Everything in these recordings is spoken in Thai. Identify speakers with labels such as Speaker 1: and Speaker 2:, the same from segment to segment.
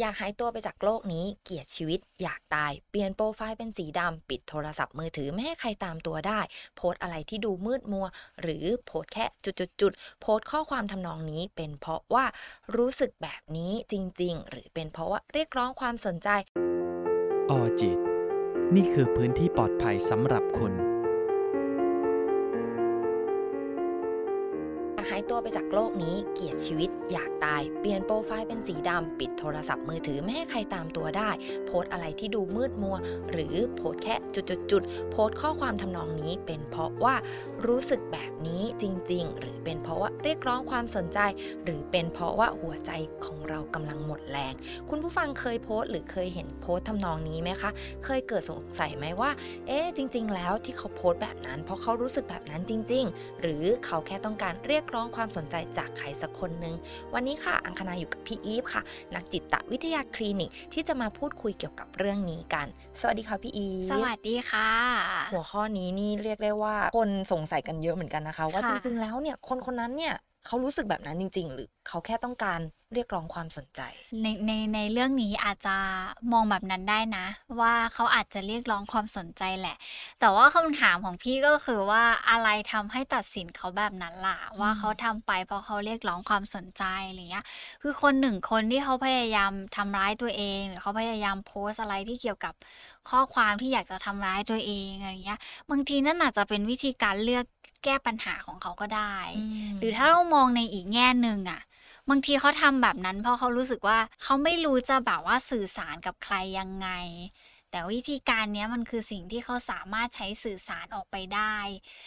Speaker 1: อยากหายตัวไปจากโลกนี้ เกลียดชีวิต อยากตาย เปลี่ยนโปรไฟล์เป็นสีดำ ปิดโทรศัพท์มือถือไม่ให้ใครตามตัวได้ โพสอะไรที่ดูมืดมัว หรือโพสแค่จุดๆโพสข้อความทำนองนี้ เป็นเพราะว่ารู้สึกแบบนี้จริง ๆ หรือเป็นเพราะว่าเรียกร้องความสนใจ
Speaker 2: ออจิต นี่คือพื้นที่ปลอดภัยสำหรับคุณ
Speaker 1: หายตัวไปจากโลกนี้ เกลียดชีวิต อยากตาย เปลี่ยนโปรไฟล์เป็นสีดำ ปิดโทรศัพท์มือถือไม่ให้ใครตามตัวได้ โพสอะไรที่ดูมืดมัว หรือโพสแค่จุดๆโพสข้อความทำนองนี้ เป็นเพราะว่ารู้สึกแบบนี้จริง ๆ หรือเป็นเพราะว่าเรียกร้องความสนใจ หรือเป็นเพราะว่าหัวใจของเรากำลังหมดแรง คุณผู้ฟังเคยโพสหรือเคยเห็นโพสทำนองนี้ไหมคะ เคยเกิดสงสัยไหมว่า เอ๊ะจริง ๆ แล้วที่เขาโพสแบบนั้น เพราะเขารู้สึกแบบนั้นจริง ๆ หรือเขาแค่ต้องการเรียกร้องความสนใจจากใครสักคนหนึ่งวันนี้ค่ะ อังคณาอยู่กับพี่อีฟค่ะ นักจิตวิทยาคลินิก ที่จะมาพูดคุยเกี่ยวกับเรื่องนี้กัน สวัสดีค่ะพี่อีฟ
Speaker 3: สวัสดีค่ะ
Speaker 1: หัวข้อนี้นี่เรียกได้ว่าคนสงสัยกันเยอะเหมือนกันนะคะ ว่า
Speaker 3: ค่ะ
Speaker 1: จริงๆแล้วเนี่ยคนคนนั้นเนี่ย เขารู้สึกแบบนั้นจริง ๆ หรือเขาแค่ต้องการเรียกร้องความสนใจ
Speaker 3: ในในในเรื่องนี้อาจจะมองแบบนั้นได้นะ ว่าเขาอาจจะเรียกร้องความสนใจแหละ แต่ว่าคำถามของพี่ก็คือว่าอะไรทำให้ตัดสินเขาแบบนั้นล่ะ ว่าเขาทำไปเพราะเขาเรียกร้องความสนใจอะไรเงี้ยคือคนหนึ่งคนที่เขาพยายามทำร้ายตัวเองหรือเขาพยายามโพสต์อะไรที่เกี่ยวกับข้อความที่อยากจะทำร้ายตัวเองอะไรเงี้ยบางทีนั่นอาจจะเป็นวิธีการเลือก แก้ปัญหาของเขาก็ได้ หรือถ้าเรามองในอีกแง่หนึ่งอะบางทีเขาทำแบบนั้น เพราะเขารู้สึกว่าเขาไม่รู้จะแบบว่าสื่อสารกับใครยังไง แต่วิธีการเนี้ยมันคือสิ่งที่เขาสามารถใช้สื่อสารออกไปได้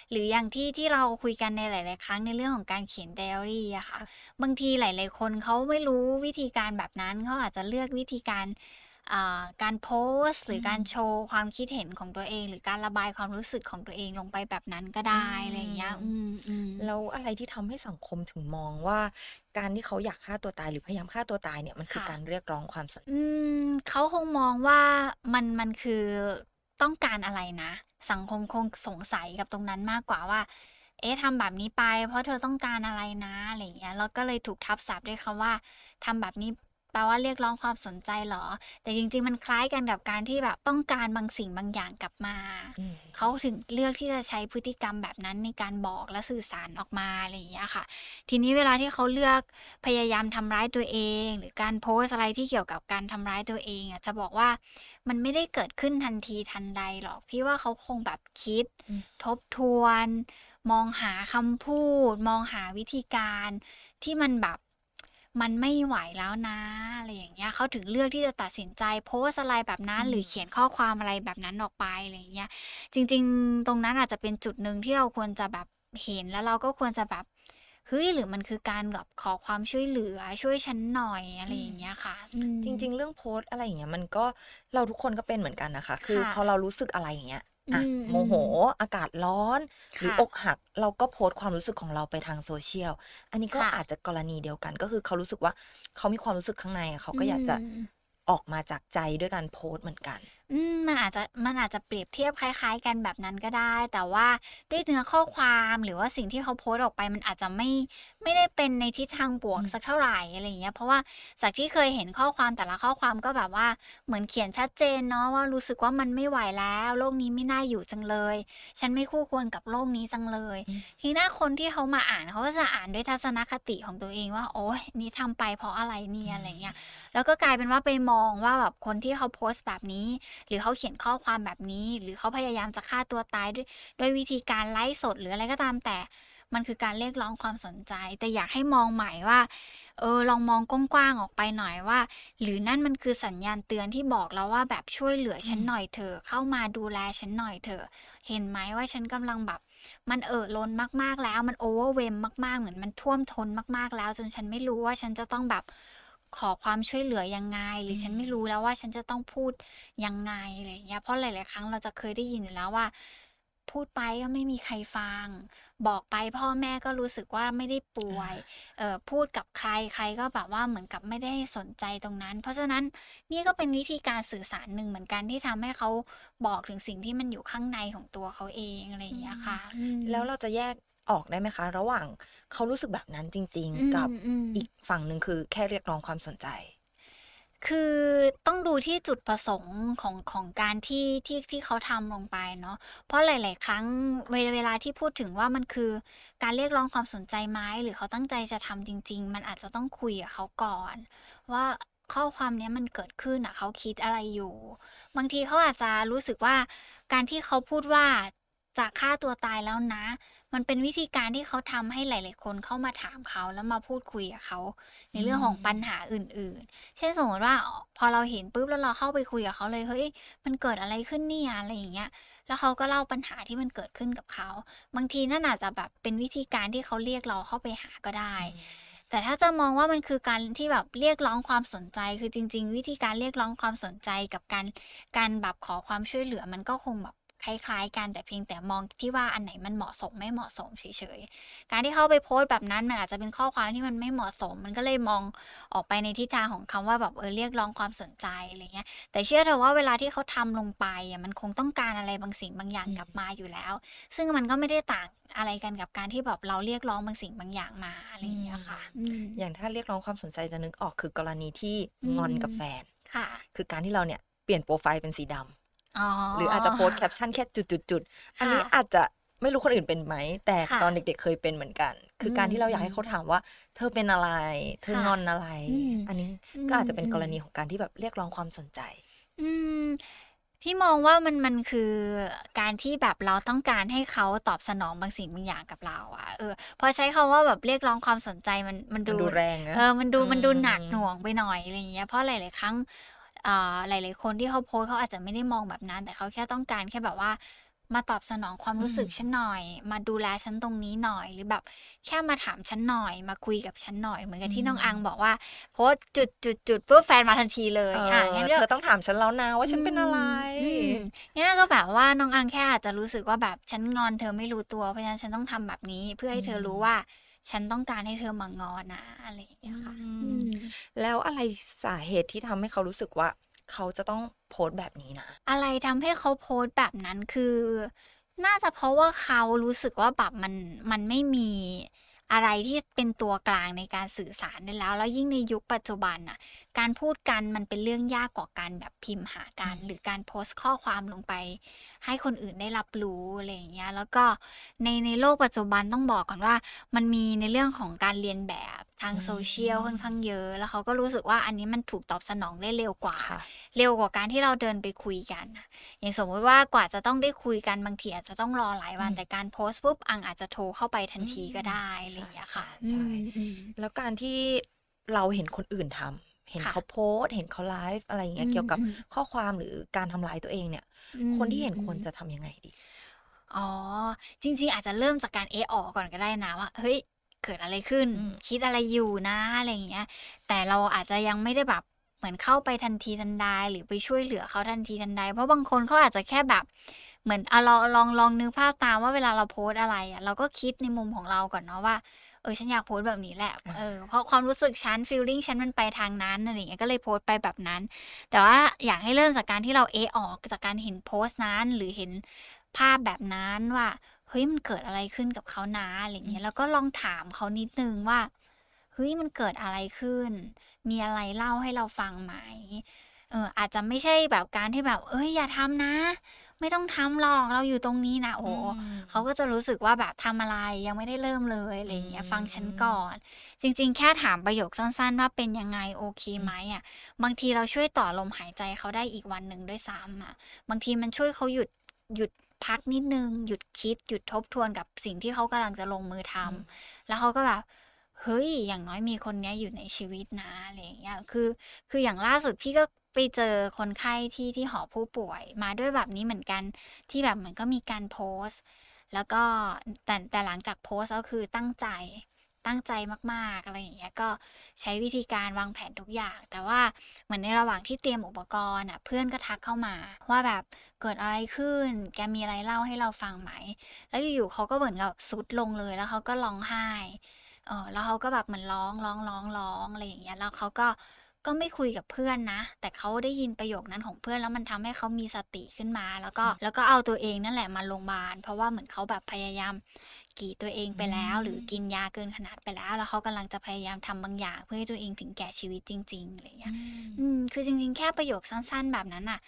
Speaker 3: หรืออย่างที่ที่เราคุยกันในหลาย ๆ ครั้งในเรื่องของการเขียนไดอารี่อะค่ะ บางทีหลาย ๆ คนเขาไม่รู้วิธีการแบบนั้นเขาอาจจะเลือกวิธีการอ่า การโพสต์ หรือการ
Speaker 1: อืม
Speaker 3: โชว์ความคิดเห็นของตัวเอง หรือการระบายความรู้สึกของตัวเองลงไปแบบนั้นก็ได้อะไรอย่างเงี้ยอืมอืม
Speaker 1: แล้วอะไรที่ทำให้สังคมถึงมองว่า การที่เขาอยากฆ่าตัวตายหรือพยายามฆ่าตัวตายเนี่ยมันคือ
Speaker 3: ค่ะ
Speaker 1: การเรียกร้องความสน
Speaker 3: อืมเขาคงมองว่ามันมันคือต้องการอะไรนะ สังคมคงสงสัยกับตรงนั้นมากกว่าว่าเอ๊ะทำแบบนี้ไป เพราะเธอต้องการอะไรนะอะไรอย่างเงี้ยแล้วก็เลยถูกทับศัพท์ด้วยคำว่าทำแบบนี้ แปลว่าเรียกร้องความสนใจเหรอ แต่จริง ๆ มันคล้ายกันกับการที่แบบต้องการบางสิ่งบางอย่างกลับมา
Speaker 1: อืม
Speaker 3: เขาถึงเลือกที่จะใช้พฤติกรรมแบบนั้นในการบอกและสื่อสารออกมาอะไรอย่างเงี้ยค่ะ ทีนี้เวลาที่เขาเลือกพยายามทำร้ายตัวเอง หรือการโพสต์อะไรที่เกี่ยวกับการทำร้ายตัวเองอะจะบอกว่ามันไม่ได้เกิดขึ้นทันทีทันใดหรอก พี่ว่าเขาคงแบบคิด
Speaker 1: อืม
Speaker 3: ทบทวน มองหาคำพูด มองหาวิธีการที่มันแบบ มันไม่ไหวแล้วนะอะไรอย่างเงี้ยเขาถึงเลือกที่จะตัดสินใจโพสต์อะไรแบบนั้น
Speaker 1: อืม
Speaker 3: หรือเขียนข้อความอะไรแบบนั้นออกไปอะไรอย่างเงี้ยจริง ๆ ตรงนั้นอาจจะเป็นจุดหนึ่งที่เราควรจะแบบเห็นแล้วเราก็ควรจะแบบเฮ้ยหรือมันคือการแบบขอความช่วยเหลือช่วยฉันหน่อยอะไรอย่างเงี้ยค่ะอืม
Speaker 1: จริง ๆ เรื่องโพสต์อะไรอย่างเงี้ยมันก็เราทุกคนก็เป็นเหมือนกันนะคะ คือ
Speaker 3: ค่ะ
Speaker 1: พอเรารู้สึกอะไรอย่างเงี้ยอะ
Speaker 3: อืม
Speaker 1: โมโห อากาศร้อน หรือ
Speaker 3: ค่ะ
Speaker 1: อกหัก เราก็โพสต์ความรู้สึกของเราไปทางโซเชียล อันนี้ก็
Speaker 3: ค่ะ
Speaker 1: อาจจะกรณีเดียวกัน ก็คือเขารู้สึกว่าเขามีความรู้สึกข้างในอะเขาก็อยากจะ
Speaker 3: อืม
Speaker 1: ออกมาจากใจด้วยการโพสต์เหมือนกัน
Speaker 3: อืม มันอาจจะ มันอาจจะเปรียบเทียบคล้ายๆ กันแบบนั้นก็ได้ แต่ว่าด้วยเนื้อข้อความหรือว่าสิ่งที่เขาโพสต์ออกไปมันอาจจะไม่ไม่ได้เป็นในทิศทางบวก
Speaker 1: อืม
Speaker 3: สักเท่าไหร่อะไรอย่างเงี้ยเพราะว่าจากที่เคยเห็นข้อความแต่ละข้อความก็แบบว่าเหมือนเขียนชัดเจนเนาะว่ารู้สึกว่ามันไม่ไหวแล้วโลกนี้ไม่น่าอยู่จังเลย ฉันไม่คู่ควรกับโลกนี้จังเลย
Speaker 1: อืม
Speaker 3: ทีหน้าคนที่เขามาอ่านเขาก็จะอ่านด้วยทัศนคติของตัวเองว่า โอ๊ยนี่ทำไปเพราะอะไรเนี่ยอะไรเงี้ยแล้วก็กลายเป็นว่าไปมองว่าแบบคนที่เขาโพสต์แบบนี้หรือเขาเขียนข้อความแบบนี้ หรือเขาพยายามจะฆ่าตัวตายด้วยด้วยวิธีการไลฟ์สดหรืออะไรก็ตามแต่มันคือการเรียกร้องความสนใจ แต่อยากให้มองใหม่ว่า เออ ลองมองกว้างๆออกไปหน่อยว่า หรือนั่นมันคือสัญญาณเตือนที่บอกเราว่าแบบช่วยเหลือฉัน
Speaker 1: อืม
Speaker 3: หน่อยเถอะเข้ามาดูแลฉันหน่อยเถอะเห็นไหมว่าฉันกำลังแบบ มันเอ่อล้นมากๆแล้ว มันโอเวอร์เวมมากๆ เหมือนมันท่วมท้นมากๆแล้ว จนฉันไม่รู้ว่าฉันจะต้องแบบ ขอความช่วยเหลือยังไง หรือฉันไม่รู้แล้วว่าฉันจะต้องพูดยังไงอะไรอย่างเงี้ยเพราะหลาย ๆ ครั้งเราจะเคยได้ยินอยู่แล้วว่า พูดไปก็ไม่มีใครฟัง บอกไปพ่อแม่ก็รู้สึกว่าไม่ได้ป่วยเอ่อพูดกับใครใครก็แบบว่าเหมือนกับไม่ได้สนใจตรงนั้น เพราะฉะนั้นนี่ก็เป็นวิธีการสื่อสารหนึ่งเหมือนกันที่ทำให้เขาบอกถึงสิ่งที่มันอยู่ข้างในของตัวเขาเองอะไรอย่างเงี้ยค่ะอืม
Speaker 1: แล้วเราจะแยก ออกได้ไหมคะ ระหว่างเขารู้สึกแบบนั้นจริง
Speaker 3: อืม
Speaker 1: ๆกับ
Speaker 3: อืม
Speaker 1: อีกฝั่งหนึ่งคือ แค่เรียกร้องความสนใจ
Speaker 3: คือต้องดูที่จุดประสงค์ของของการที่ที่ที่เขาทำลงไปเนาะเพราะหลาย ๆ ครั้งเวเวลาที่พูดถึงว่ามันคือการเรียกร้องความสนใจไหมหรือเขาตั้งใจจะทำจริง ๆ มันอาจจะต้องคุยกับเขาก่อน ว่าข้อความเนี้ยมันเกิดขึ้นอะเขาคิดอะไรอยู่ บางทีเขาอาจจะรู้สึกว่าการที่เขาพูดว่าจะฆ่าตัวตายแล้วนะ มันเป็นวิธีการที่เขาทำให้หลาย ๆ คนเข้ามาถามเขาแล้วมาพูดคุยกับเขาในเรื่องของปัญหาอื่น ๆ เช่นสมมติว่าพอเราเห็นปุ๊บแล้วเราเข้าไปคุยกับเขาเลยเฮ้ยมันเกิดอะไรขึ้นเนี่ยอะไรอย่างเงี้ยแล้วเขาก็เล่าปัญหาที่มันเกิดขึ้นกับเขา บางทีนั่นอาจจะแบบเป็นวิธีการที่เขาเรียกเราเข้าไปหาก็ได้ แต่ถ้าจะมองว่ามันคือการที่แบบเรียกร้องความสนใจ คือจริง ๆ วิธีการเรียกร้องความสนใจกับการการแบบขอความช่วยเหลือมันก็คงแบบ คล้ายๆ กันแต่เพียงแต่มองที่ว่าอันไหนมันเหมาะสมไม่เหมาะสมเฉยๆ การที่เขาไปโพสต์แบบนั้นมันอาจจะเป็นข้อความที่มันไม่เหมาะสม มันก็เลยมองออกไปในทิศทางของคำว่าแบบเออเรียกร้องความสนใจอะไรเงี้ย แต่เชื่อเถอะว่าเวลาที่เขาทำลงไปอะมันคงต้องการอะไรบางสิ่งบางอย่าง
Speaker 1: อืม
Speaker 3: กลับมาอยู่แล้ว ซึ่งมันก็ไม่ได้ต่างอะไรกันกับการที่แบบเราเรียกร้องบางสิ่งบางอย่างมาอะไรอย่างเงี้ยค่ะอืม
Speaker 1: อย่างถ้าเรียกร้องความสนใจจะนึกออกคือกรณีที่
Speaker 3: อืม
Speaker 1: งอนกับแฟน
Speaker 3: ค่ะ
Speaker 1: คือการที่เราเนี่ยเปลี่ยนโปรไฟล์เป็นสีดำ
Speaker 3: อ๋อ
Speaker 1: หรืออาจจะโพสต์แคปชั่นแค่จุดๆๆอันนี้
Speaker 3: ค่ะ
Speaker 1: อาจจะไม่รู้คนอื่นเป็นไหม แต่
Speaker 3: ค่ะ
Speaker 1: ตอนเด็กๆเคยเป็นเหมือนกัน คือการที่เราอยากให้เขาถามว่า เธอเป็นอะไร เธอ
Speaker 3: ค่ะ
Speaker 1: งอนอะไร
Speaker 3: อืม
Speaker 1: อันนี้
Speaker 3: อืม
Speaker 1: ก็อาจจะเป็น
Speaker 3: อืม
Speaker 1: กรณีของการที่แบบเรียกร้องความสนใจ
Speaker 3: อืมพี่มองว่ามันมันคือการที่แบบเราต้องการให้เขาตอบสนองบางสิ่งบางอย่างกับเราอะเออพอใช้คำว่าแบบเรียกร้องความสนใจมันมัน
Speaker 1: มัน
Speaker 3: ดู
Speaker 1: ดูแรงนะ
Speaker 3: เออมันดูมันดู
Speaker 1: อืม
Speaker 3: หนักหน่วงไปหน่อยอะไรอย่างเงี้ยเพราะหลายๆครั้งอ่า หลาย ๆ คนที่เขาโพสต์เขาอาจจะไม่ได้มองแบบนั้น แต่เขาแค่ต้องการแค่แบบว่ามาตอบสนองความรู้สึก
Speaker 1: อืม
Speaker 3: ฉันหน่อย มาดูแลฉันตรงนี้หน่อย หรือแบบแค่มาถามฉันหน่อย มาคุยกับฉันหน่อย เหมือนกับที่น้องอังบอกว่า โพสต์จุดจุดจุดปุ๊บแฟนมาทันทีเลย
Speaker 1: เอ
Speaker 3: อะ
Speaker 1: อ
Speaker 3: งั้นก็
Speaker 1: เธอต้องถามฉันแล้วนะว่าฉันเป็นอะไร
Speaker 3: อืมงั้นก็แบบว่าน้องอังแค่อาจจะรู้สึกว่าแบบฉันงอนเธอไม่รู้ตัวเพราะฉะนั้นฉันต้องทำแบบนี้ เพื่อให้เธอรู้ว่า ฉันต้องการให้เธอมางอนะอะไรอย่างเงี้ยค่ะ
Speaker 1: อืม
Speaker 3: อืม
Speaker 1: แล้วอะไรสาเหตุที่ทำให้เขารู้สึกว่า เขาจะต้องโพสต์แบบนี้นะ
Speaker 3: อะไรทำให้เขาโพสต์แบบนั้นคือ น่าจะเพราะว่าเขารู้สึกว่าแบบมันมันไม่มี อะไรที่เป็นตัวกลางในการสื่อสารได้แล้ว แล้วยิ่งในยุคปัจจุบันน่ะ การพูดกันมันเป็นเรื่องยากกว่าการแบบพิมพ์หากัน
Speaker 1: อืม
Speaker 3: หรือการโพสต์ข้อความลงไป ให้คนอื่นได้รับรู้อะไรอย่างเงี้ย แล้วก็ในในโลกปัจจุบันต้องบอกก่อนว่า มันมีในเรื่องของการเรียนแบบ ทางโซเชียลค่อนข้างเยอะ แล้วเขาก็รู้สึกว่าอันนี้มันถูกตอบสนองได้เร็วกว่า
Speaker 1: ค่ะ
Speaker 3: เร็วกว่าการที่เราเดินไปคุยกันน่ะอย่างสมมติว่ากว่าจะต้องได้คุยกันบางทีอาจจะต้องรอหลายวัน
Speaker 1: อืม
Speaker 3: แต่การโพสต์ปุ๊บอังอาจจะโทรเข้าไปทันทีก็ได้อะไรอย่างเงี้ยค่ะ
Speaker 1: ใช่
Speaker 3: อืมอืม
Speaker 1: แล้วการที่เราเห็นคนอื่นทำเห็น
Speaker 3: ค่ะ
Speaker 1: เขาโพสต์เห็นเขาไลฟ์อะไรอย่างเงี้ย
Speaker 3: อืม
Speaker 1: เกี่ยวกับ
Speaker 3: อืม
Speaker 1: ข้อความหรือการทำร้ายตัวเองเนี่ย
Speaker 3: อืม
Speaker 1: คนที่เห็น
Speaker 3: อืม
Speaker 1: ควรจะทำยังไงดี
Speaker 3: อ๋อ จริง ๆ อาจจะเริ่มจากการเอะออกก่อนก็ได้นะว่า เฮ้ย เกิดอะไรขึ้น
Speaker 1: อืม
Speaker 3: คิดอะไรอยู่นะอะไรอย่างเงี้ย แต่เราอาจจะยังไม่ได้แบบเหมือนเข้าไปทันทีทันใดหรือไปช่วยเหลือเขาทันทีทันใด เพราะบางคนเขาอาจจะแค่แบบเหมือนอะลองลองลองนึกภาพตามว่าเวลาเราโพสต์อะไรอะเราก็คิดในมุมของเราก่อนเนาะว่าเออฉันอยากโพสต์แบบนี้แหละ
Speaker 1: อ่า
Speaker 3: เออเพราะความรู้สึกฉันฟีลลิ่งฉันมันไปทางนั้นอะไรอย่างเงี้ยก็เลยโพสต์ไปแบบนั้น แต่ว่าอยากให้เริ่มจากการที่เราเอะออกจากการเห็นโพสต์นั้นหรือเห็นภาพแบบนั้นว่า เฮ้ยมันเกิดอะไรขึ้นกับเขานะอะไรอย่างเงี้ยแล้วก็ลองถามเขานิดนึงว่าเฮ้ยมันเกิดอะไรขึ้น มีอะไรเล่าให้เราฟังไหมเอออาจจะไม่ใช่แบบการที่แบบ เอ้ยอย่าทำนะ ไม่ต้องทำหรอกเราอยู่ตรงนี้นะโอ้
Speaker 1: ม
Speaker 3: เขาก็จะรู้สึกว่าแบบทำอะไรยังไม่ได้เริ่มเลยอะไรอย่างเงี้ย
Speaker 1: อืม
Speaker 3: ฟังฉันก่อน จริง ๆ แค่ถามประโยคสั้น ๆ ว่าเป็นยังไงโอเคไหมอะ บางทีเราช่วยต่อลมหายใจเขาได้อีกวันหนึ่งด้วยซ้ำอะ บางทีมันช่วยเขาหยุดหยุด พักนิดนึง หยุดคิดหยุดทบทวนกับสิ่งที่เขากำลังจะลงมือทำ
Speaker 1: อืม
Speaker 3: แล้วเขาก็แบบเฮ้ยอย่างน้อยมีคนเนี้ยอยู่ในชีวิตนะอะไรอย่างเงี้ยคือคืออย่างล่าสุดพี่ก็ไปเจอคนไข้ที่ที่หอผู้ป่วยมาด้วยแบบนี้เหมือนกันที่แบบเหมือนก็มีการโพสต์ แล้วก็แต่แต่หลังจากโพสต์ก็คือตั้งใจ ตั้งใจมาก ๆ อะไรอย่างเงี้ยก็ใช้วิธีการวางแผนทุกอย่าง แต่ว่าเหมือนในระหว่างที่เตรียมอุปกรณ์อะเพื่อนก็ทักเข้ามา ว่าแบบเกิดอะไรขึ้น แกมีอะไรเล่าให้เราฟังไหม แล้วอยู่ๆเขาก็เหมือนกับสุดลงเลยแล้วเขาก็ร้องไห้เออแล้วเขาก็แบบเหมือนร้องร้องร้องร้องอะไรอย่างเงี้ยแล้วเขาก็ก็ไม่คุยกับเพื่อนนะ แต่เขาได้ยินประโยคนั้นของเพื่อนแล้วมันทำให้เขามีสติขึ้นมา แล้วก็แล้วก็เอาตัวเองนั่นแหละมาโรงพยาบาลเพราะว่าเหมือนเขาแบบพยายาม กรีดตัวเองไปแล้ว หรือกินยาเกินขนาดไปแล้ว แล้วเขากำลังจะพยายามทำบางอย่างเพื่อให้ตัวเองถึงแก่ชีวิตจริงๆอะไรเงี้ยอืมคือจริง ๆ แค่ประโยคสั้น ๆ แบบนั้นน่ะ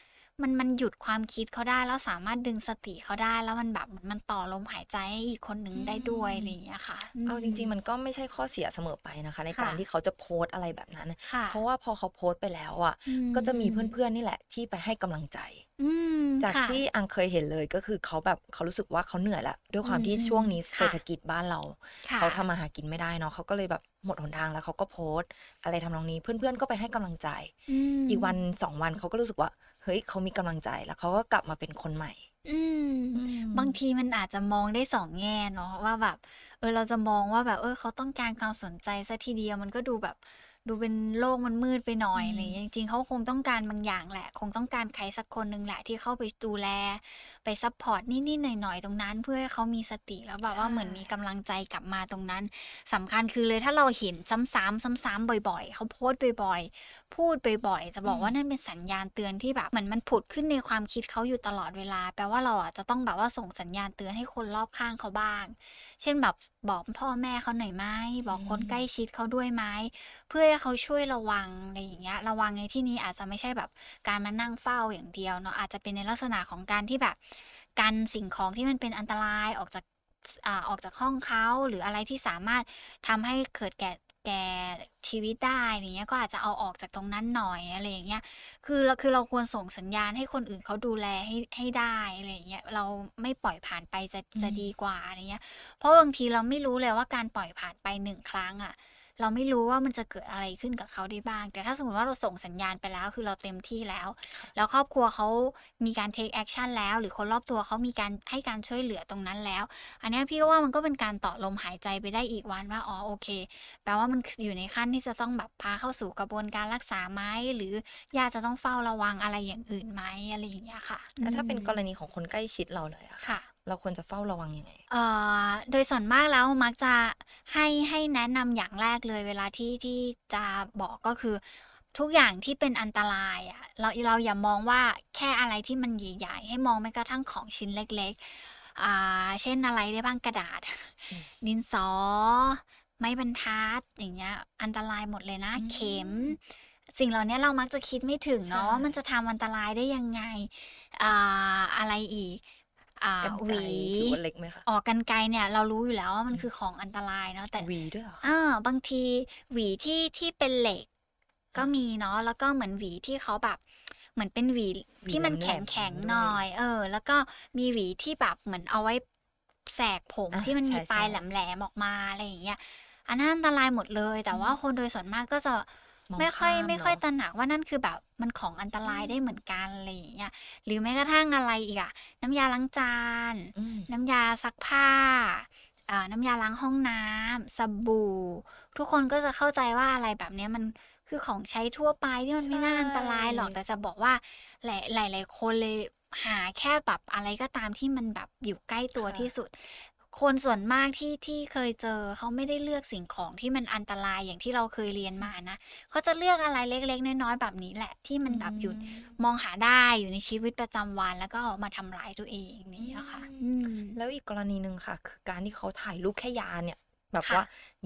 Speaker 3: มันมันหยุดความคิดเขาได้ แล้วสามารถดึงสติเขาได้ แล้วมันแบบเหมือนมันต่อลมหายใจให้อีกคนหนึ่งได้ด้วยอะไรอย่างเงี้ยค่ะอื
Speaker 1: เอาจริง
Speaker 3: ม
Speaker 1: ๆมันก็ไม่ใช่ข้อเสียเสมอไปนะคะ ใน
Speaker 3: ค่ะ
Speaker 1: การที่เขาจะโพสต์อะไรแบบนั้น
Speaker 3: ค่ะ
Speaker 1: เพราะว่าพอเขาโพสต์ไปแล้วอะ
Speaker 3: อืม
Speaker 1: ก็จะมี
Speaker 3: อืม
Speaker 1: เพื่อนๆนี่แหละที่ไปให้กำลังใจ
Speaker 3: อืม
Speaker 1: จาก
Speaker 3: ค่ะ
Speaker 1: ที่อังเคยเห็นเลยก็คือเขาแบบเขารู้สึกว่าเขาเหนื่อยแล้วด้วยความ
Speaker 3: อืม
Speaker 1: ที่ช่วงนี้
Speaker 3: ค่ะ
Speaker 1: เศรษฐกิจบ้านเรา
Speaker 3: ค่ะ
Speaker 1: เขาทำมาหากินไม่ได้เนาะเขาก็เลยแบบหมดหนทางแล้วเขาก็โพสต์ อะไรทำนองนี้เพื่อนๆก็ไปให้กำลังใจ
Speaker 3: อืม
Speaker 1: อีกวันสองวันเขาก็รู้สึกว่า เฮ้ยเขามีกำลังใจแล้วเขาก็กลับมาเป็นคนใหม่
Speaker 3: อืมบางทีมันอาจจะมองได้สองแง่เนาะว่าแบบ เออเราจะมองว่าแบบ เออเขาต้องการความสนใจซะทีเดียวมันก็ดูแบบดูเป็นโลกมันมืดไปหน่อย
Speaker 1: อืม
Speaker 3: อะไรอย่างเงี้ยจริงๆเขาคงต้องการบางอย่างแหละ คงต้องการใครสักคนหนึ่งแหละที่เข้าไปดูแล ไป support นิดๆหน่อยๆตรงนั้นเพื่อให้เขามีสติแล้วแบบว่าเหมือนมีกำลังใจกลับมาตรงนั้นสำคัญคือเลยถ้าเราเห็นซ้ำๆซ้ำๆบ่อย ๆเขาโพสต์บ่อยๆ พูดบ่อยๆจะบอกว่านั่นเป็นสัญญาณเตือนที่แบบเหมือนมันผุดขึ้นในความคิดเขาอยู่ตลอดเวลา แปลว่าเราอะจะต้องแบบว่าส่งสัญญาณเตือนให้คนรอบข้างเขาบ้าง เช่นแบบบอกพ่อแม่เขาหน่อยไหมบอกคน
Speaker 1: อืม
Speaker 3: ใกล้ชิดเขาด้วยไหมเพื่อให้เขาช่วยระวังอะไรอย่างเงี้ย ระวังในที่นี้อาจจะไม่ใช่แบบการมานั่งเฝ้าอย่างเดียวเนาะอาจจะเป็นในลักษณะของการที่แบบกันสิ่งของที่มันเป็นอันตรายออกจากอ่าออกจากห้องเขาหรืออะไรที่สามารถทำให้เกิดแก่ แก่ชีวิตได้เนี้ยก็อาจจะเอาออกจากตรงนั้นหน่อยอะไรอย่างเงี้ยคือเราคือเราควรส่งสัญญาณให้คนอื่นเขาดูแลให้ให้ได้อะไรอย่างเงี้ยเราไม่ปล่อยผ่านไปจะจะดีกว่าอะไรเงี้ยเพราะบางทีเราไม่รู้เลยว่าการปล่อยผ่านไปหนึ่งครั้งอะ เราไม่รู้ว่ามันจะเกิดอะไรขึ้นกับเขาได้บ้าง แต่ถ้าสมมติว่าเราส่งสัญญาณไปแล้ว คือเราเต็มที่แล้ว แล้วครอบครัวเขามีการ take action แล้ว หรือคนรอบตัวเขามีการให้การช่วยเหลือตรงนั้นแล้ว อันเนี้ยพี่ก็ว่ามันก็เป็นการต่อลมหายใจไปได้อีกวันว่าอ๋อโอเค แปลว่ามันอยู่ในขั้นที่จะต้องแบบพาเข้าสู่กระบวนการรักษาไหมหรือญาติจะต้องเฝ้าระวังอะไรอย่างอื่นไหมอะไรอย่างเงี้ยค่ะ
Speaker 1: แล้วถ้าเป็นกร
Speaker 3: อืม
Speaker 1: ณีของคนใกล้ชิดเราเลยอะ
Speaker 3: ค่ะ
Speaker 1: เราควรจะเฝ้าระวังยังไง
Speaker 3: เอ่อโดยส่วนมากแล้วมักจะให้ให้แนะนำอย่างแรกเลยเวลาที่ที่จะบอกก็คือ ทุกอย่างที่เป็นอันตรายอะเราเราอย่ามองว่าแค่อะไรที่มันใหญ่ๆให้มองแม้กระทั่งของชิ้นเล็กๆอ่าเช่นอะไรได้บ้างกระดาษ
Speaker 1: อืม
Speaker 3: ดินสอ ไม้บรรทัดอย่างเงี้ยอันตรายหมดเลยนะ
Speaker 1: อืม
Speaker 3: เข็ม สิ่งเหล่านี้เรามักจะคิดไม่ถึงเนาะ
Speaker 1: ใช่
Speaker 3: ว่ามันจะทำอันตรายได้ยังไงอ่าอะไรอีกอ่า
Speaker 1: กัน
Speaker 3: ห
Speaker 1: ไกร
Speaker 3: วี
Speaker 1: ถือว่าเล็กไหมคะ
Speaker 3: ออกกันไกลเนี่ยเรารู้อยู่แล้วว่ามัน
Speaker 1: อืม
Speaker 3: คือของอันตรายเนาะแต่
Speaker 1: หวีด้วยเหรอ
Speaker 3: เออบางทีหวีที่ที่เป็นเหล็ก ก็มีเนาะแล้วก็เหมือนหวีที่เขาแบบเหมือนเป็นหวี
Speaker 1: หวี
Speaker 3: ที่มัน
Speaker 1: แหล
Speaker 3: แข็ง
Speaker 1: มๆ
Speaker 3: แข็ง
Speaker 1: ด้วย
Speaker 3: หน่อย เออ แล้วก็มีหวีที่แบบเหมือนเอาไว้แสกผม
Speaker 1: อะ
Speaker 3: ที่มันมี
Speaker 1: ใช่
Speaker 3: ปลาย
Speaker 1: ใช่
Speaker 3: แหลมๆออกมาอะไรอย่างเงี้ยอันนั้นอันตรายหมดเลย แต่ว่าคนโดยส่วนมากก็จะ
Speaker 1: มอง
Speaker 3: ไม่ค่อย
Speaker 1: ข้าม
Speaker 3: ไม่ค่อย
Speaker 1: เนอะ
Speaker 3: ตระหนักว่านั่นคือแบบมันของอันตราย
Speaker 1: อืม
Speaker 3: ได้เหมือนกันอะไรอย่างเงี้ยหรือแม้กระทั่งอะไรอีกอะน้ำยาล้างจาน
Speaker 1: อืม
Speaker 3: น้ำยาซักผ้าอ่าน้ำยาล้างห้องน้ำสบู่ ทุกคนก็จะเข้าใจว่าอะไรแบบเนี้ยมันคือของใช้ทั่วไปที่มันไม่น่า
Speaker 1: ใช่
Speaker 3: อันตรายหรอกแต่จะบอกว่าหลายหลายหลายคนเลยหาแค่แบบอะไรก็ตามที่มันแบบอยู่ใกล้ตัว
Speaker 1: ค่ะ
Speaker 3: ที่สุด คนส่วนมากที่ที่เคยเจอเขาไม่ได้เลือกสิ่งของที่มันอันตรายอย่างที่เราเคยเรียนมานะเขาจะเลือกอะไรเล็ก ๆ น้อยๆแบบนี้แหละ ที่มันแบบอยู่มองหาได้อยู่ในชีวิตประจำวัน แล้วก็ออกมาทำร้ายตัวเองนี่อะค่ะอืม
Speaker 1: แล้วอีกกรณีหนึ่งค่ะ คือการที่เขาถ่ายรูปแค่ยาเนี่ย แบบ
Speaker 3: ค่ะ
Speaker 1: ว่า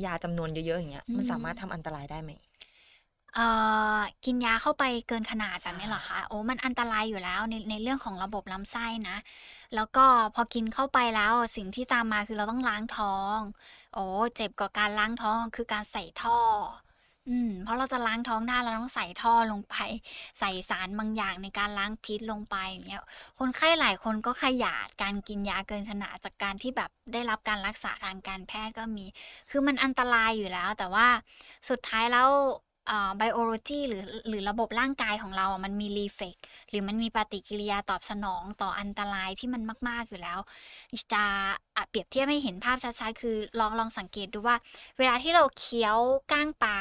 Speaker 1: ยาจำนวนเยอะๆอย่างเงี้ยมัน
Speaker 3: อืม
Speaker 1: สามารถทำอันตรายได้ไหม
Speaker 3: เอ่อกินยาเข้าไปเกินขนาดแบบนี้เหรอ
Speaker 1: ใช่
Speaker 3: คะโอ้มันอันตรายอยู่แล้วในในเรื่องของระบบลำไส้นะ แล้วก็พอกินเข้าไปแล้วสิ่งที่ตามมาคือเราต้องล้างท้อง โอ้เจ็บกว่าการล้างท้องคือการใส่ท่อ อืม เพราะเราจะล้างท้องได้เราต้องใส่ท่อลงไป ใส่สารบางอย่างในการล้างพิษลงไปอย่างเงี้ยคนไข้หลายคนก็ขยาดการกินยาเกินขนาดจากการที่แบบได้รับการรักษาทางการแพทย์ก็มี คือมันอันตรายอยู่แล้ว แต่ว่าสุดท้ายแล้ว ไบโอโลจีหรือหรือระบบร่างกายของเราอะมันมีรีเฟกหรือมันมีปฏิกิริยาตอบสนองต่ออันตรายที่มันมาก ๆ อยู่แล้ว จะอะเปรียบเทียบให้เห็นภาพชัดๆ คือลองลองสังเกตดูว่า เวลาที่เราเคี้ยวก้างปลา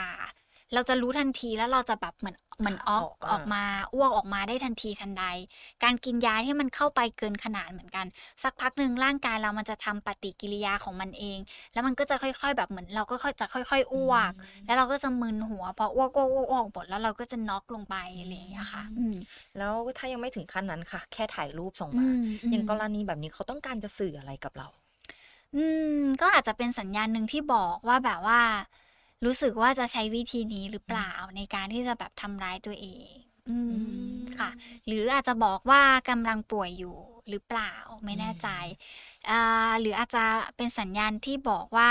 Speaker 3: เราจะรู้ทันทีแล้วเราจะแบบเหมือนเหมือนออก
Speaker 1: ออก
Speaker 3: ออกมาอ้วกออกมาได้ทันทีทันใด การกินยาที่มันเข้าไปเกินขนาดเหมือนกัน สักพักหนึ่งร่างกายเรามันจะทำปฏิกิริยาของมันเอง แล้วมันก็จะค่อย ๆ แบบเหมือนเราก็ค่อยจะค่อย ๆ อ้วก แล้วเราก็จะมึนหัวพออ้วกอ้วกอ้วกอ้วกหมดแล้วเราก็จะน็อกลงไปอะไรอย่างเงี้ยค่ะอืม
Speaker 1: แล้วถ้ายังไม่ถึงขั้นนั้นค่ะ แค่ถ่ายรูปส่ง
Speaker 3: อื
Speaker 1: มา
Speaker 3: ม
Speaker 1: อย่างก
Speaker 3: อื
Speaker 1: ร
Speaker 3: ม
Speaker 1: ณีแบบนี้เขาต้องการจะสื่ออะไรกับเรา
Speaker 3: อืม ก็อาจจะเป็นสัญญาณหนึ่งที่บอกว่าแบบว่า รู้สึกว่าจะใช้วิธีนี้หรือเปล่าในการที่จะแบบทำร้ายตัวเอง อื
Speaker 1: อื
Speaker 3: ม
Speaker 1: ม
Speaker 3: ค่ะ หรืออาจจะบอกว่ากำลังป่วยอยู่หรือเปล่าไม่
Speaker 1: อื
Speaker 3: แน่ใจ
Speaker 1: ม
Speaker 3: อ่าหรืออาจจะเป็นสัญญาณที่บอกว่า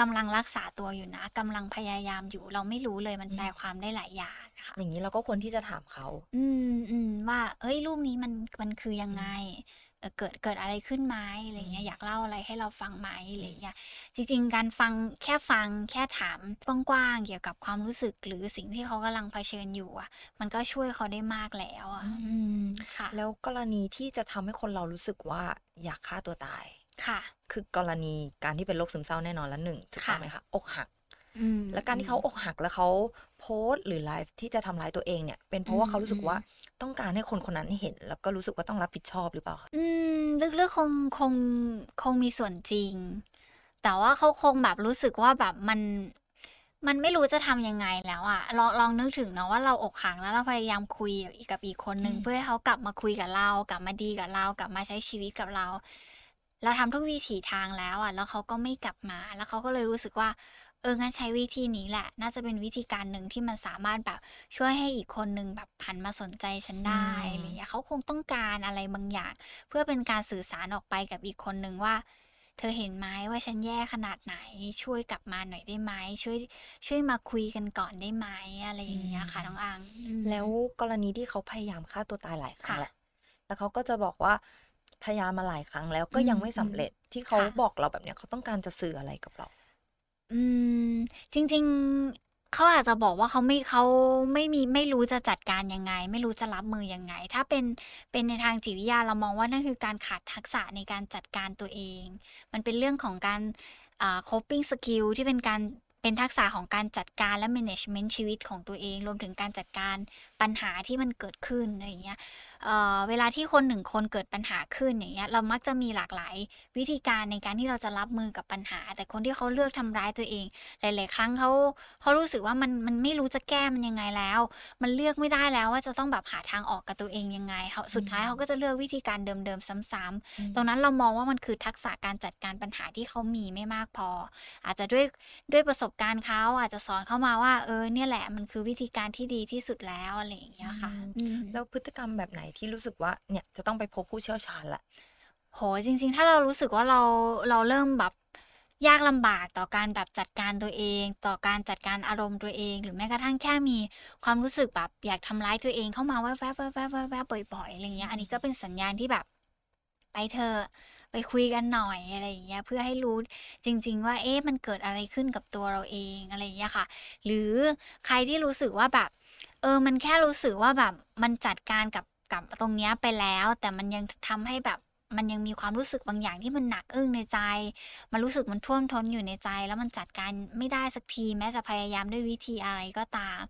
Speaker 3: กำลังรักษาตัวอยู่นะกำลังพยายามอยู่ เราไม่รู้เลยมัน
Speaker 1: อื
Speaker 3: แปล
Speaker 1: ม
Speaker 3: ความได้หลายอย่างค่ะ
Speaker 1: อย่างนี้เราก็ควรที่จะถามเขา
Speaker 3: อืมอืมว่า เอ้ยรูปนี้มันมันคือยั
Speaker 1: อื
Speaker 3: งไง
Speaker 1: ม
Speaker 3: เอ่อเกิดเกิดอะไรขึ้นไหมอะไร
Speaker 1: อื
Speaker 3: เงี้ย
Speaker 1: ม
Speaker 3: อยากเล่าอะไรให้เราฟังไหมอะ
Speaker 1: อื
Speaker 3: ไร
Speaker 1: ม
Speaker 3: เงี้ยจริง ๆ การฟังแค่ฟังแค่ถามกว้างๆเกี่ยวกับความรู้สึกหรือสิ่งที่เขากำลังเผชิญอยู่อะมันก็ช่วยเขาได้มากแล้วอะ
Speaker 1: อื
Speaker 3: อื
Speaker 1: ม
Speaker 3: มค่ะ
Speaker 1: แล้วกรณีที่จะทำให้คนเรารู้สึกว่าอยากฆ่าตัวตาย
Speaker 3: ค่ะ
Speaker 1: คือกรณีการที่เป็นโรคซึมเศร้าแน่นอนแล้ว1ถูก
Speaker 3: ค
Speaker 1: ต้่ะองไหมคะอกหัก
Speaker 3: อืม
Speaker 1: แล้วการ
Speaker 3: อื
Speaker 1: ที่
Speaker 3: ม
Speaker 1: เขาอกหักแล้วเขาโพสต์หรือไลฟ์ที่จะทำร้ายตัวเองเนี่ย เป็นเพ
Speaker 3: อื
Speaker 1: ราะว่าเขารู้สึก
Speaker 3: ม
Speaker 1: ว่า
Speaker 3: ๆ
Speaker 1: ต้องการให้คนคนนั้นเห็น แล้วก็รู้สึกว่าต้องรับผิดชอบหรือเปล่าคะ?
Speaker 3: อืมลึกๆคงคงคงมีส่วนจริง แต่ว่าเขาคงแบบรู้สึกว่าแบบมันมันไม่รู้จะทำยังไงแล้วอะลองลองนึกถึงเนาะว่าเราอกหักแล้วเราพยายามคุยอีกกับอีกคน
Speaker 1: อื
Speaker 3: หนึ่ง
Speaker 1: ม
Speaker 3: เพื่อให้เขากลับมาคุยกับเรา กลับมาดีกับเรา กลับมาใช้ชีวิตกับเรา เราทำทุกวิถีทางแล้วอะแล้วเขาก็ไม่กลับมา แล้วเขาก็เลยรู้สึกว่าเอองั้นใช้วิธีนี้แหละ น่าจะเป็นวิธีการหนึ่งที่มันสามารถแบบช่วยให้อีกคนหนึ่งแบบหันมาสนใจฉัน
Speaker 1: อื
Speaker 3: ได้อะไรอย่าง
Speaker 1: ม
Speaker 3: เงี้ยเขาคงต้องการอะไรบางอย่าง เพื่อเป็นการสื่อสารออกไปกับอีกคนหนึ่งว่า เธอเห็นไหมว่าฉันแย่ขนาดไหน ช่วยกลับมาหน่อยได้ไหมช่วยช่วยมาคุยกันก่อนได้ไหมอะไร
Speaker 1: อื
Speaker 3: อย่างเงี้ยค่ะน้อง
Speaker 1: ม
Speaker 3: อังอื
Speaker 1: แล้ว
Speaker 3: ม
Speaker 1: กรณีที่เขาพยายามฆ่าตัวตายหลายครั้
Speaker 3: ค่
Speaker 1: งะแหละแล้วเขาก็จะบอกว่าพยายามมาหลายครั้งแล้ว
Speaker 3: อื
Speaker 1: ก็ยังไม่สำ
Speaker 3: ม
Speaker 1: เร็จที่
Speaker 3: ๆ
Speaker 1: เขา
Speaker 3: ค่ะ
Speaker 1: บอกเราแบบเนี้ยเขาต้องการจะสื่ออะไรกับเรา?
Speaker 3: อืม จริง ๆ เขาอาจจะบอกว่าเขาไม่เขาไม่มีไม่รู้จะจัดการยังไง ไม่รู้จะรับมือยังไง ถ้าเป็นเป็นในทางจิตวิทยาเรามองว่านั่นคือการขาดทักษะในการจัดการตัวเอง มันเป็นเรื่องของการอ่า coping skill ที่เป็นการเป็นทักษะของการจัดการและ management ชีวิตของตัวเอง รวมถึงการจัดการปัญหาที่มันเกิดขึ้นอะไรอย่างเงี้ย เอ่อเวลาที่คน1คนเกิดปัญหาขึ้นอย่างเงี้ยเรามักจะมีหลากหลาย วิธีการในการที่เราจะรับมือกับปัญหา แต่คนที่เขาเลือกทำร้ายตัวเอง หลาย ๆ ครั้งเขาเขารู้สึกว่ามันมันไม่รู้จะแก้มันยังไงแล้ว มันเลือกไม่ได้แล้วว่าจะต้องแบบหาทางออกกับตัวเองยังไงเขา
Speaker 1: อื
Speaker 3: สุดท้ายเขา
Speaker 1: ม
Speaker 3: ก็จะเลือกวิธีการเดิม ๆ ซ้ำ
Speaker 1: อื
Speaker 3: ๆตรง
Speaker 1: ม
Speaker 3: นั้นเรามองว่ามันคือทักษะการจัดการปัญหาที่เขามีไม่มากพอ อาจจะด้วยด้วยประสบการณ์เขาอาจจะสอนเขามาว่าเออเนี่ยแหละมันคือวิธีการที่ดีที่สุดแล้วอะไรอย่างเงี้
Speaker 1: อื
Speaker 3: ยค่ะ
Speaker 1: ม
Speaker 3: อืม
Speaker 1: แล้วพฤติกรรมแบบไหนที่รู้สึกว่าเนี่ยจะต้องไปพบผู้เชี่ยวชาญล้ว?
Speaker 3: โอ้โฮจริง ๆ ถ้าเรารู้สึกว่าเราเราเริ่มแบบยากลำบากต่อการแบบจัดการตัวเอง ต่อการจัดการอารมณ์ตัวเอง หรือแม้กระทั่งแค่มีความรู้สึกแบบอยากทำร้ายตัวเองเข้ามาแวบๆๆๆๆบ่อยๆอะไรอย่างเงี้ยอันนี้ก็เป็นสัญญาณที่แบบไปเถอะไปคุยกันหน่อยอะไรอย่างเงี้ยเพื่อให้รู้จริง ๆ ว่าเอ๊ะมันเกิดอะไรขึ้นกับตัวเราเองอะไรอย่างเงี้ยค่ะ หรือใครที่รู้สึกว่าแบบ เออมันแค่รู้สึกว่าแบบมันจัดการกับ กับตรงเนี้ยไปแล้ว แต่มันยังททำให้แบบมันยังมีความรู้สึกบางอย่างที่มันหนักอึ้งในใจ มันรู้สึกมันท่วมท้นอยู่ในใจ แล้วมันจัดการไม่ได้สักที แม้จะพยายามด้วยวิธีอะไรก็ตาม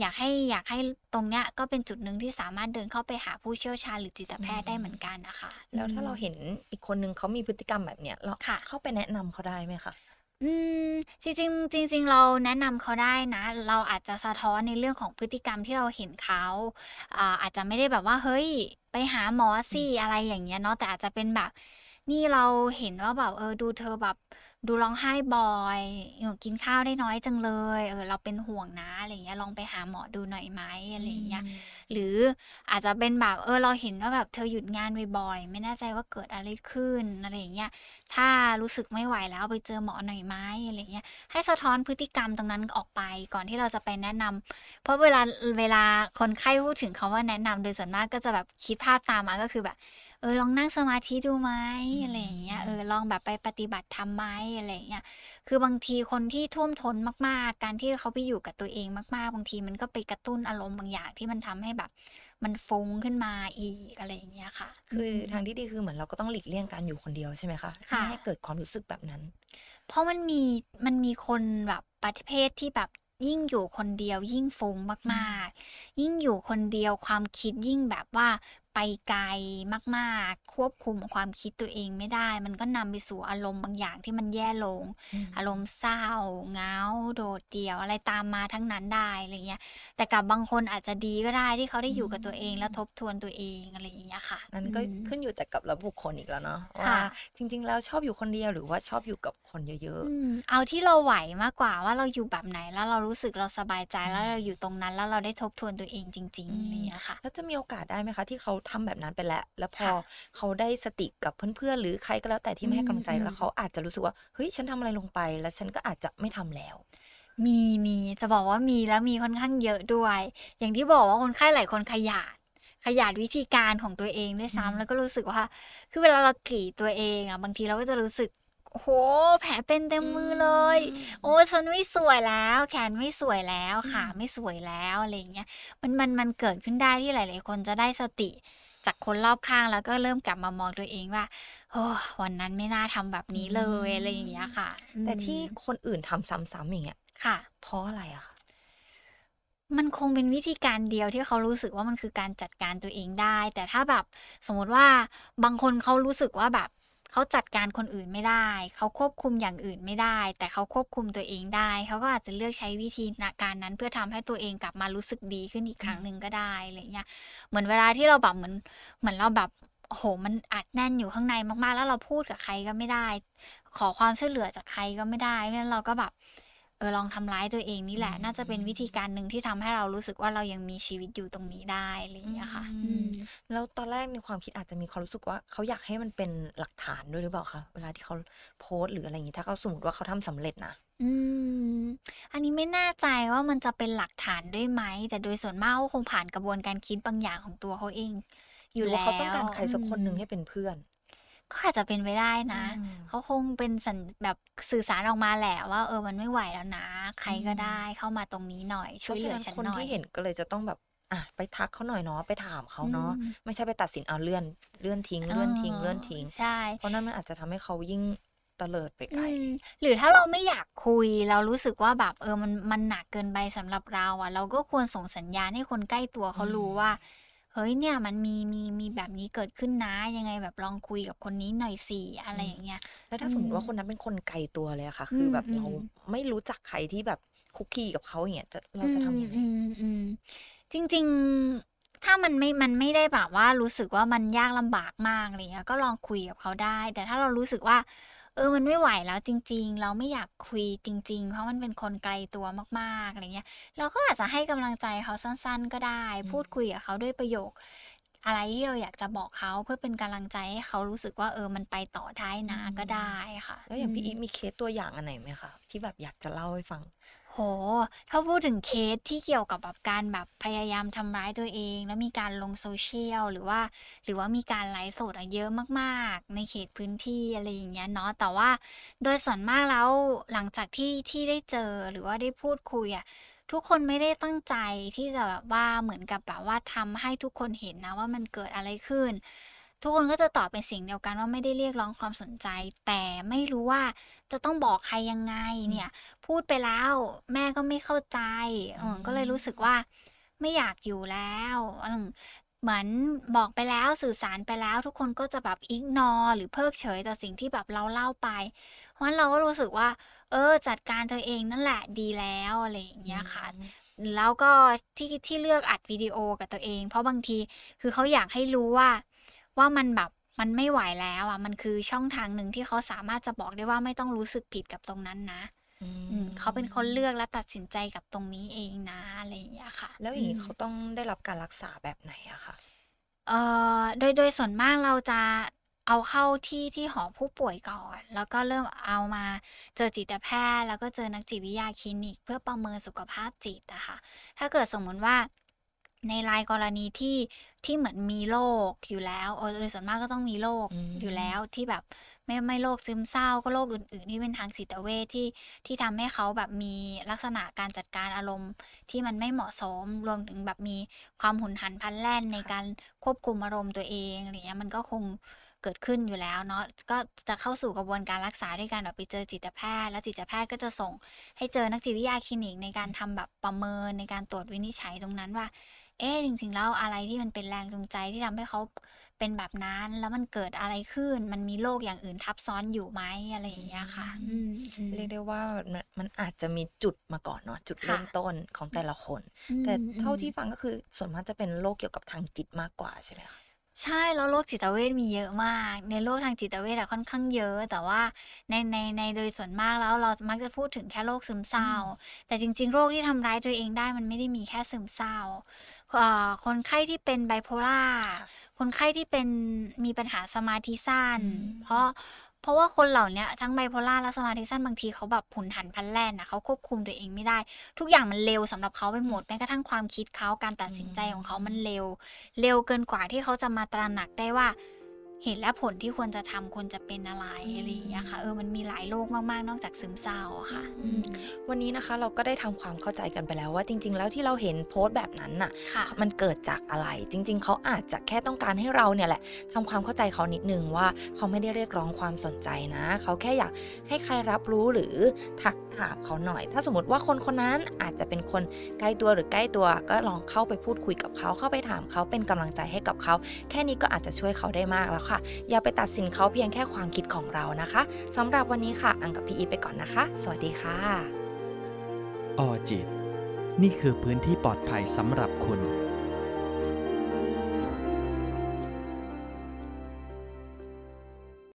Speaker 3: อยากให้อยากให้ตรงเนี้ยก็เป็นจุดหนึ่งที่สามารถเดินเข้าไปหาผู้เชี่ยวชาญหรือจิต
Speaker 1: อื
Speaker 3: แพทย์ได้เหมือน
Speaker 1: ม
Speaker 3: กันน่ะค่ะ
Speaker 1: แล
Speaker 3: อื้
Speaker 1: วถ้าเรา
Speaker 3: ม
Speaker 1: เห็นอีกคนหนึ่งเขามีพฤติกรรมแบบเนี้ยเรา
Speaker 3: ค่ะ
Speaker 1: เข้าไปแนะนำเขาได้ไหมคะ?
Speaker 3: อืม จริงๆจริง ๆ เราแนะนำเขาได้นะ เราอาจจะสะท้อนในเรื่องของพฤติกรรมที่เราเห็นเขาอ่าอาจจะไม่ได้แบบว่า เฮ้ย ไปหาหมอสิอะไรอย่างเงี้ยเนาะแต่อาจจะเป็นแบบ นี่เราเห็นว่าแบบเออดูเธอแบบ ดูร้องไห้บ่อยเออกินข้าวได้น้อยจังเลย เออ เราเป็นห่วงนะอะไรอย่างเงี้ย ลองไปหาหมอดูหน่อยไหม
Speaker 1: อ
Speaker 3: อะไรอย่างเงี้ยื
Speaker 1: ม
Speaker 3: หรืออาจจะเป็นแบบ เออ เราเห็นว่าแบบเธอหยุดงานบ่อยๆ ไม่แน่ใจว่าเกิดอะไรขึ้นอะไรอย่างเงี้ย ถ้ารู้สึกไม่ไหวแล้วไปเจอหมอหน่อยไหมอะไรอย่างเงี้ย ให้สะท้อนพฤติกรรมตรงนั้นออกไปก่อนที่เราจะไปแนะนำเพราะเวลาเวลาคนไข้พูดถึงคำว่าแนะนำโดยส่วนมากก็จะแบบคิดภาพตามมาก็คือแบบ เออลองนั่งสมาธิดูไหม
Speaker 1: อื
Speaker 3: อะไรอย่างเงี้ยเออ
Speaker 1: ม
Speaker 3: ลองแบบไปปฏิบัติธรรมไหมอะไรอย่างเงี้ยคือบางทีคนที่ท่วมท้นมากๆ การที่เขาไปอยู่กับตัวเองมากๆ บางทีมันก็ไปกระตุ้นอารมณ์บางอย่างที่มันทำให้แบบ มันฟุ้งขึ้นมาอีกอะไรอย่างเงี้ยค่ะ
Speaker 1: ค
Speaker 3: อืื
Speaker 1: อ
Speaker 3: ม
Speaker 1: ทางที่ดีคือเหมือนเราก็ต้องหลีกเลี่ยงการอยู่คนเดียวใช่ไหมคะ?
Speaker 3: ค่
Speaker 1: ไม่ะให้เกิดความรู้สึกแบบนั้น
Speaker 3: เพราะมันมีมันมีคนแบบประเภทที่แบบยิ่งอยู่คนเดียวยิ่งฟุ้ง
Speaker 1: อื
Speaker 3: มามกๆ ยิ่งอยู่คนเดียวความคิดยิ่งแบบว่า ไปไกลมากๆ ควบคุมความคิดตัวเองไม่ได้ มันก็นำไปสู่อารมณ์บางอย่างที่มันแย่ลง
Speaker 1: อืม
Speaker 3: อารมณ์เศร้าเหงาโดดเดี่ยวอะไรตามมาทั้งนั้นได้อะไรเงี้ย แต่กับบางคนอาจจะดีก็ได้ที่เขาได้อยู่กับตัวเองแล้วทบทวนตัวเองอะไรอย่างเงี้ยค่ะ
Speaker 1: นั่นก็
Speaker 3: อืม
Speaker 1: ขึ้นอยู่แต่กับระบุคคลอีกแล้วเนาะ
Speaker 3: ค่ะ
Speaker 1: ว่าจริง ๆ แล้วชอบอยู่คนเดียวหรือว่าชอบอยู่กับคนเยอะ
Speaker 3: อืมเอาที่เราไหวมากกว่าว่าเราอยู่แบบไหนแล้วเรารู้สึกเราสบายใจ
Speaker 1: อืม
Speaker 3: แล้วเราอยู่ตรงนั้น แล้วเราได้ทบทวนตัวเองจริง
Speaker 1: อื
Speaker 3: ๆ
Speaker 1: ม
Speaker 3: อะไรอย่างเงี้ยค่ะ
Speaker 1: ๆแล้วจะมีโอกาสได้ไหมคะที่เขาทำแบบนั้นไปแล้ว แล้วพอ
Speaker 3: ค่ะ
Speaker 1: เขาได้สติกับเพื่อนๆ หรือใครก็แล้วแต่ที่มาให้กำลังใจ
Speaker 3: อืม
Speaker 1: แล้วเขาอาจจะรู้สึกว่าเฮ้ยฉันทำอะไรลงไป แล้วฉันก็อาจจะไม่ทำแล้ว
Speaker 3: มีมีจะบอกว่ามีแล้วมีค่อนข้างเยอะด้วย อย่างที่บอกว่าคนไข้หลายคนขยาดขยาดวิธีการของตัวเองด้วย
Speaker 1: อืม
Speaker 3: ซ้ำแล้วก็รู้สึกว่า คือเวลาเรากรีดตัวเองอะบางทีเราก็จะรู้สึก โอ้โห แผลเป็นเต็มมือเลย โอ้ฉันไม่สวยแล้ว แขนไม่สวยแล้วขาไม่สวยแล้วอะไรอย่างเงี้ย มันมันมันเกิดขึ้นได้ที่หลาย ๆ คนจะได้สติ จากคนรอบข้างแล้วก็เริ่มกลับมามองตัวเองว่าโอ้วันนั้นไม่น่าทำแบบนี้เลย
Speaker 1: อืม
Speaker 3: อะไรอย่างเงี้ยค่ะ
Speaker 1: แต่ที่
Speaker 3: อืม
Speaker 1: คนอื่นทำซ้ำๆอย่างเงี้ย
Speaker 3: ค่ะ
Speaker 1: เพราะอะไรอะคะ
Speaker 3: มันคงเป็นวิธีการเดียวที่เขารู้สึกว่ามันคือการจัดการตัวเองได้ แต่ถ้าแบบสมมติว่าบางคนเขารู้สึกว่าแบบ เขาจัดการคนอื่นไม่ได้ เขาควบคุมอย่างอื่นไม่ได้ แต่เขาควบคุมตัวเองได้ เขาก็อาจจะเลือกใช้วิธีการนั้น เพื่อทำให้ตัวเองกลับมารู้สึกดีขึ้นอีกครั้งหนึ่งก็ได้อะไรเงี้ยเหมือนเวลาที่เราแบบเหมือนเหมือนเราแบบโอ้โห มันอัดแน่นอยู่ข้างในมากๆ แล้วเราพูดกับใครก็ไม่ได้ ขอความช่วยเหลือจากใครก็ไม่ได้เพราะฉะนั้นเราก็แบบ ออลองทำร้ายตัวเองนี่แหละ
Speaker 1: อืม
Speaker 3: น่าจะเป็นวิธีการหนึ่งที่ทำให้เรารู้สึกว่าเรายังมีชีวิตอยู่ตรงนี้ได้อะไรอย่างเงี้ยค่ะ
Speaker 1: อืม
Speaker 3: อืม
Speaker 1: แล้วตอนแรกในความคิดอาจจะมีความรู้สึกว่าเขาอยากให้มันเป็นหลักฐานด้วยหรือเปล่าคะเวลาที่เขาโพสต์หรืออะไรอย่างงี้ถ้าเขาสมมติว่าเขาทำสำเร็จนะ
Speaker 3: อืมอันนี้ไม่แน่ใจว่ามันจะเป็นหลักฐานด้วยไหม แต่โดยส่วนมากเขาคงผ่านกระบวนการคิดบางอย่างของตัวเขาเองอ
Speaker 1: ห
Speaker 3: ยู่
Speaker 1: รือว่า
Speaker 3: แล้ว
Speaker 1: เขาต้องการใครสักคนหนึ่ง
Speaker 3: อืม
Speaker 1: ให้เป็นเพื่อน
Speaker 3: ก็อาจจะเป็นไปได้นะ
Speaker 1: อืม
Speaker 3: เขาคงเป็นสัญแบบสื่อสารออกมาแหละว่าเออมันไม่ไหวแล้วนะ ใครก็
Speaker 1: อืม
Speaker 3: ได้เข้ามาตรงนี้หน่อย
Speaker 1: เพ
Speaker 3: ช่วย
Speaker 1: ราะ
Speaker 3: เห
Speaker 1: ฉะ
Speaker 3: ลือ
Speaker 1: นั้น
Speaker 3: ฉัน
Speaker 1: คน
Speaker 3: หน่อย
Speaker 1: ที่เห็นก็เลยจะต้องแบบอะไปทักเขาหน่อยเนาะไปถามเขาเนาะ
Speaker 3: อืม
Speaker 1: ไม่ใช่ไปตัดสินเอาเลื่อนเลื่อนทิ้งเลื่อนทิ้งเลื่อนทิ้ง
Speaker 3: ใช่
Speaker 1: เพราะนั่นมันอาจจะทำให้เขายิ่งเตลิดไปไกล
Speaker 3: อืมหรือถ้าเราไม่อยากคุย เรารู้สึกว่าแบบเออมันมันหนักเกินไปสำหรับเราอะ เราก็ควรส่งสัญญาณให้คนใกล้ตัวเขา
Speaker 1: อืม
Speaker 3: รู้ว่า เฮ้ยเนี่ยมันมีมีมีแบบนี้เกิดขึ้นนะ ยังไงแบบลองคุยกับคนนี้หน่อยสิอะไรอย่างเงี้ย
Speaker 1: แล้วถ้าสมมติว่า
Speaker 3: อืม
Speaker 1: คนนั้นเป็นคนไกลตัวเลยอะค่ะ คืออ
Speaker 3: ม
Speaker 1: แบบ
Speaker 3: อืม
Speaker 1: เราไม่รู้จักใครที่แบบคุกคีกับเขาอย่างเงี้ยจะเราจะทำยังไง
Speaker 3: อืมอืมอืมจริง ๆถ้ามันไม่ มันไม่ได้แบบว่ารู้สึกว่ามันยากลำบากมากอะไรเงี้ย ก็ลองคุยกับเขาได้ แต่ถ้าเรารู้สึกว่า เออมันไม่ไหวแล้วจริง ๆ เราไม่อยากคุยจริง ๆ เพราะมันเป็นคนไกลตัวมากๆอะไรเงี้ย เราก็อาจจะให้กำลังใจเขาสั้น ๆ ก็ได้
Speaker 1: อืม
Speaker 3: พูดคุยกับเขาด้วยประโยค อะไรที่เราอยากจะบอกเขาเพื่อเป็นกำลังใจให้เขารู้สึกว่าเออมันไปต่อได้นะก็ได้ค่ะ
Speaker 1: แล้วอย่างพี่
Speaker 3: ม
Speaker 1: อีฟมีเคสตัวอย่างอันไหนไหมคะที่แบบอยากจะเล่าให้ฟัง
Speaker 3: โห ถ้าพูดถึงเคสที่เกี่ยวกับแบบการแบบพยายามทำร้ายตัวเอง แล้วมีการลงโซเชียลหรือว่า หรือว่ามีการไลฟ์สดอะเยอะมากๆ ในเขตพื้นที่อะไรอย่างเงี้ยเนาะแต่ว่าโดยส่วนมากแล้วหลังจากที่ที่ได้เจอหรือว่าได้พูดคุยอะทุกคนไม่ได้ตั้งใจที่จะแบบว่าเหมือนกับแบบว่าทำให้ทุกคนเห็นนะว่ามันเกิดอะไรขึ้น ทุกคนก็จะตอบเป็นเสียงเดียวกันว่าไม่ได้เรียกร้องความสนใจ แต่ไม่รู้ว่าจะต้องบอกใครยังไงเนี่ย พูดไปแล้วแม่ก็ไม่เข้าใจเออก็เลยรู้สึกว่าไม่อยากอยู่แล้วอืมเหมือนบอกไปแล้วสื่อสารไปแล้ว ทุกคนก็จะแบบอิกนอหรือเพิกเฉยต่อสิ่งที่แบบเราเล่าไป เพราะฉะนั้นเราก็รู้สึกว่า เออ จัดการตัวเองนั่นแหละดีแล้วอะไรอย่างเงี้ยค่ะแล้วก็ที่ที่เลือกอัดวิดีโอกับตัวเอง เพราะบางทีคือเขาอยากให้รู้ว่า ว่ามันแบบมันไม่ไหวแล้วอะมันคือช่องทางหนึ่งที่เขาสามารถจะบอกได้ว่าไม่ต้องรู้สึกผิดกับตรงนั้นนะ
Speaker 1: อืม
Speaker 3: อืมเขาเป็นคนเลือกและตัดสินใจกับตรงนี้เองนะอะไรอย่างเงี้ยค่ะ
Speaker 1: แล้วอย่างนี้
Speaker 3: ม
Speaker 1: เขาต้องได้รับการรักษาแบบไหนอะคะ
Speaker 3: เอ่อโดยโดยส่วนมากเราจะเอาเข้าที่ที่หอผู้ป่วยก่อน แล้วก็เริ่มเอามาเจอจิตแพทย์ แล้วก็เจอนักจิตวิทยาคลินิก เพื่อประเมินสุขภาพจิตอะค่ะถ้าเกิดสมมุติว่า ในรายกรณีที่ที่เหมือนมีโรคอยู่แล้วโดยส่วนมากก็ต้องมีโรค
Speaker 1: อืม
Speaker 3: อยู่แล้วที่แบบไม่ไม่โรคซึมเศร้าก็โรคอื่น ๆ ที่เป็นทางจิตเวชที่ที่ทำให้เขาแบบมีลักษณะการจัดการอารมณ์ที่มันไม่เหมาะสมรวมถึงแบบมีความหุนหันพลันแล่นในการควบคุมอารมณ์ตัวเองอะไรเงี้ยมันก็คงเกิดขึ้นอยู่แล้วเนาะก็จะเข้าสู่กระบวนการรักษาด้วยการแบบไปเจอจิตแพทย์ แล้วจิตแพทย์ก็จะส่งให้เจอนักจิตวิทยาคลินิกในการทำแบบประเมินในการตรวจวินิจฉัยตรงนั้นว่า เอ๊ะจริงๆแล้วอะไรที่มันเป็นแรงจูงใจที่ทำให้เขาเป็นแบบนั้น แล้วมันเกิดอะไรขึ้น มันมีโรคอย่างอื่นทับซ้อนอยู่ไหมอะไรอย่างเงี้ยค่ะอืมอืม
Speaker 1: เรียกได้ว่ามันมันอาจจะมีจุดมาก่อนเนาะจุด
Speaker 3: ค่ะ
Speaker 1: เริ่มต้นของแต่ละคน
Speaker 3: อืม
Speaker 1: แต่เท่า
Speaker 3: อืม
Speaker 1: ที่ฟังก็คือส่วนมากจะเป็นโรคเกี่ยวกับทางจิตมากกว่าใช่ไหมคะ
Speaker 3: ใช่แล้วโรคจิตเวชมีเยอะมาก ในโรคทางจิตเวชอะค่อนข้างเยอะ แต่ว่าในในในโดยส่วนมากแล้วเรามักจะพูดถึงแค่โรคซึมเศร้า แต่จริง ๆ โรคที่ทำร้ายตัวเองได้มันไม่ได้มีแค่ซึมเศร้าเอ่อ คนไข้ที่เป็นไบโพล่า
Speaker 1: ค่ะ
Speaker 3: คนไข้ที่เป็นมีปัญหาสมาธิสั้น
Speaker 1: อืม
Speaker 3: เพราะเพราะว่าคนเหล่าเนี้ยทั้งไบโพล่าและสมาธิสั้นบางทีเขาแบบผุนหันพลันแล่นนะเขาควบคุมตัวเองไม่ได้ ทุกอย่างมันเร็วสำหรับเขาไปหมดแม้กระทั่งความคิดเขาการตัดสินใจของเขามันเร็ว เร็วเกินกว่าที่เขาจะมาตระหนักได้ว่า เหตุและผลที่ควรจะทำควรจะเป็นอะไร
Speaker 1: อืม
Speaker 3: อะไรอย่างเงี้ยค่ะเออมันมีหลายโรคมากๆ นอกจากซึมเศร้าอะค่ะอืม
Speaker 1: วันนี้นะคะเราก็ได้ทำความเข้าใจกันไปแล้วว่าจริง ๆ แล้วที่เราเห็นโพสต์แบบนั้นน่ะ
Speaker 3: ค่ะ
Speaker 1: มันเกิดจากอะไร จริง ๆ เขาอาจจะแค่ต้องการให้เราเนี่ยแหละทำความเข้าใจเขานิดนึงว่าเขาไม่ได้เรียกร้องความสนใจนะ เขาแค่อยากให้ใครรับรู้หรือทักถามเขาหน่อย ถ้าสมมติว่าคนคนนั้นอาจจะเป็นคนใกล้ตัวหรือใกล้ตัว ก็ลองเข้าไปพูดคุยกับเขาเข้าไปถามเขาเป็นกำลังใจให้กับเขา แค่นี้ก็อาจจะช่วยเขาได้มากแล้วค่ะอย่าไปตัดสินเขาเพียงแค่ความคิดของเรานะคะสำหรับวันนี้ค่ะ อังกับพี่อีไปก่อนนะคะ สวัสดีค่ะ
Speaker 2: ออจิต นี่คือพื้นที่ปลอดภัยสำหรับคุณ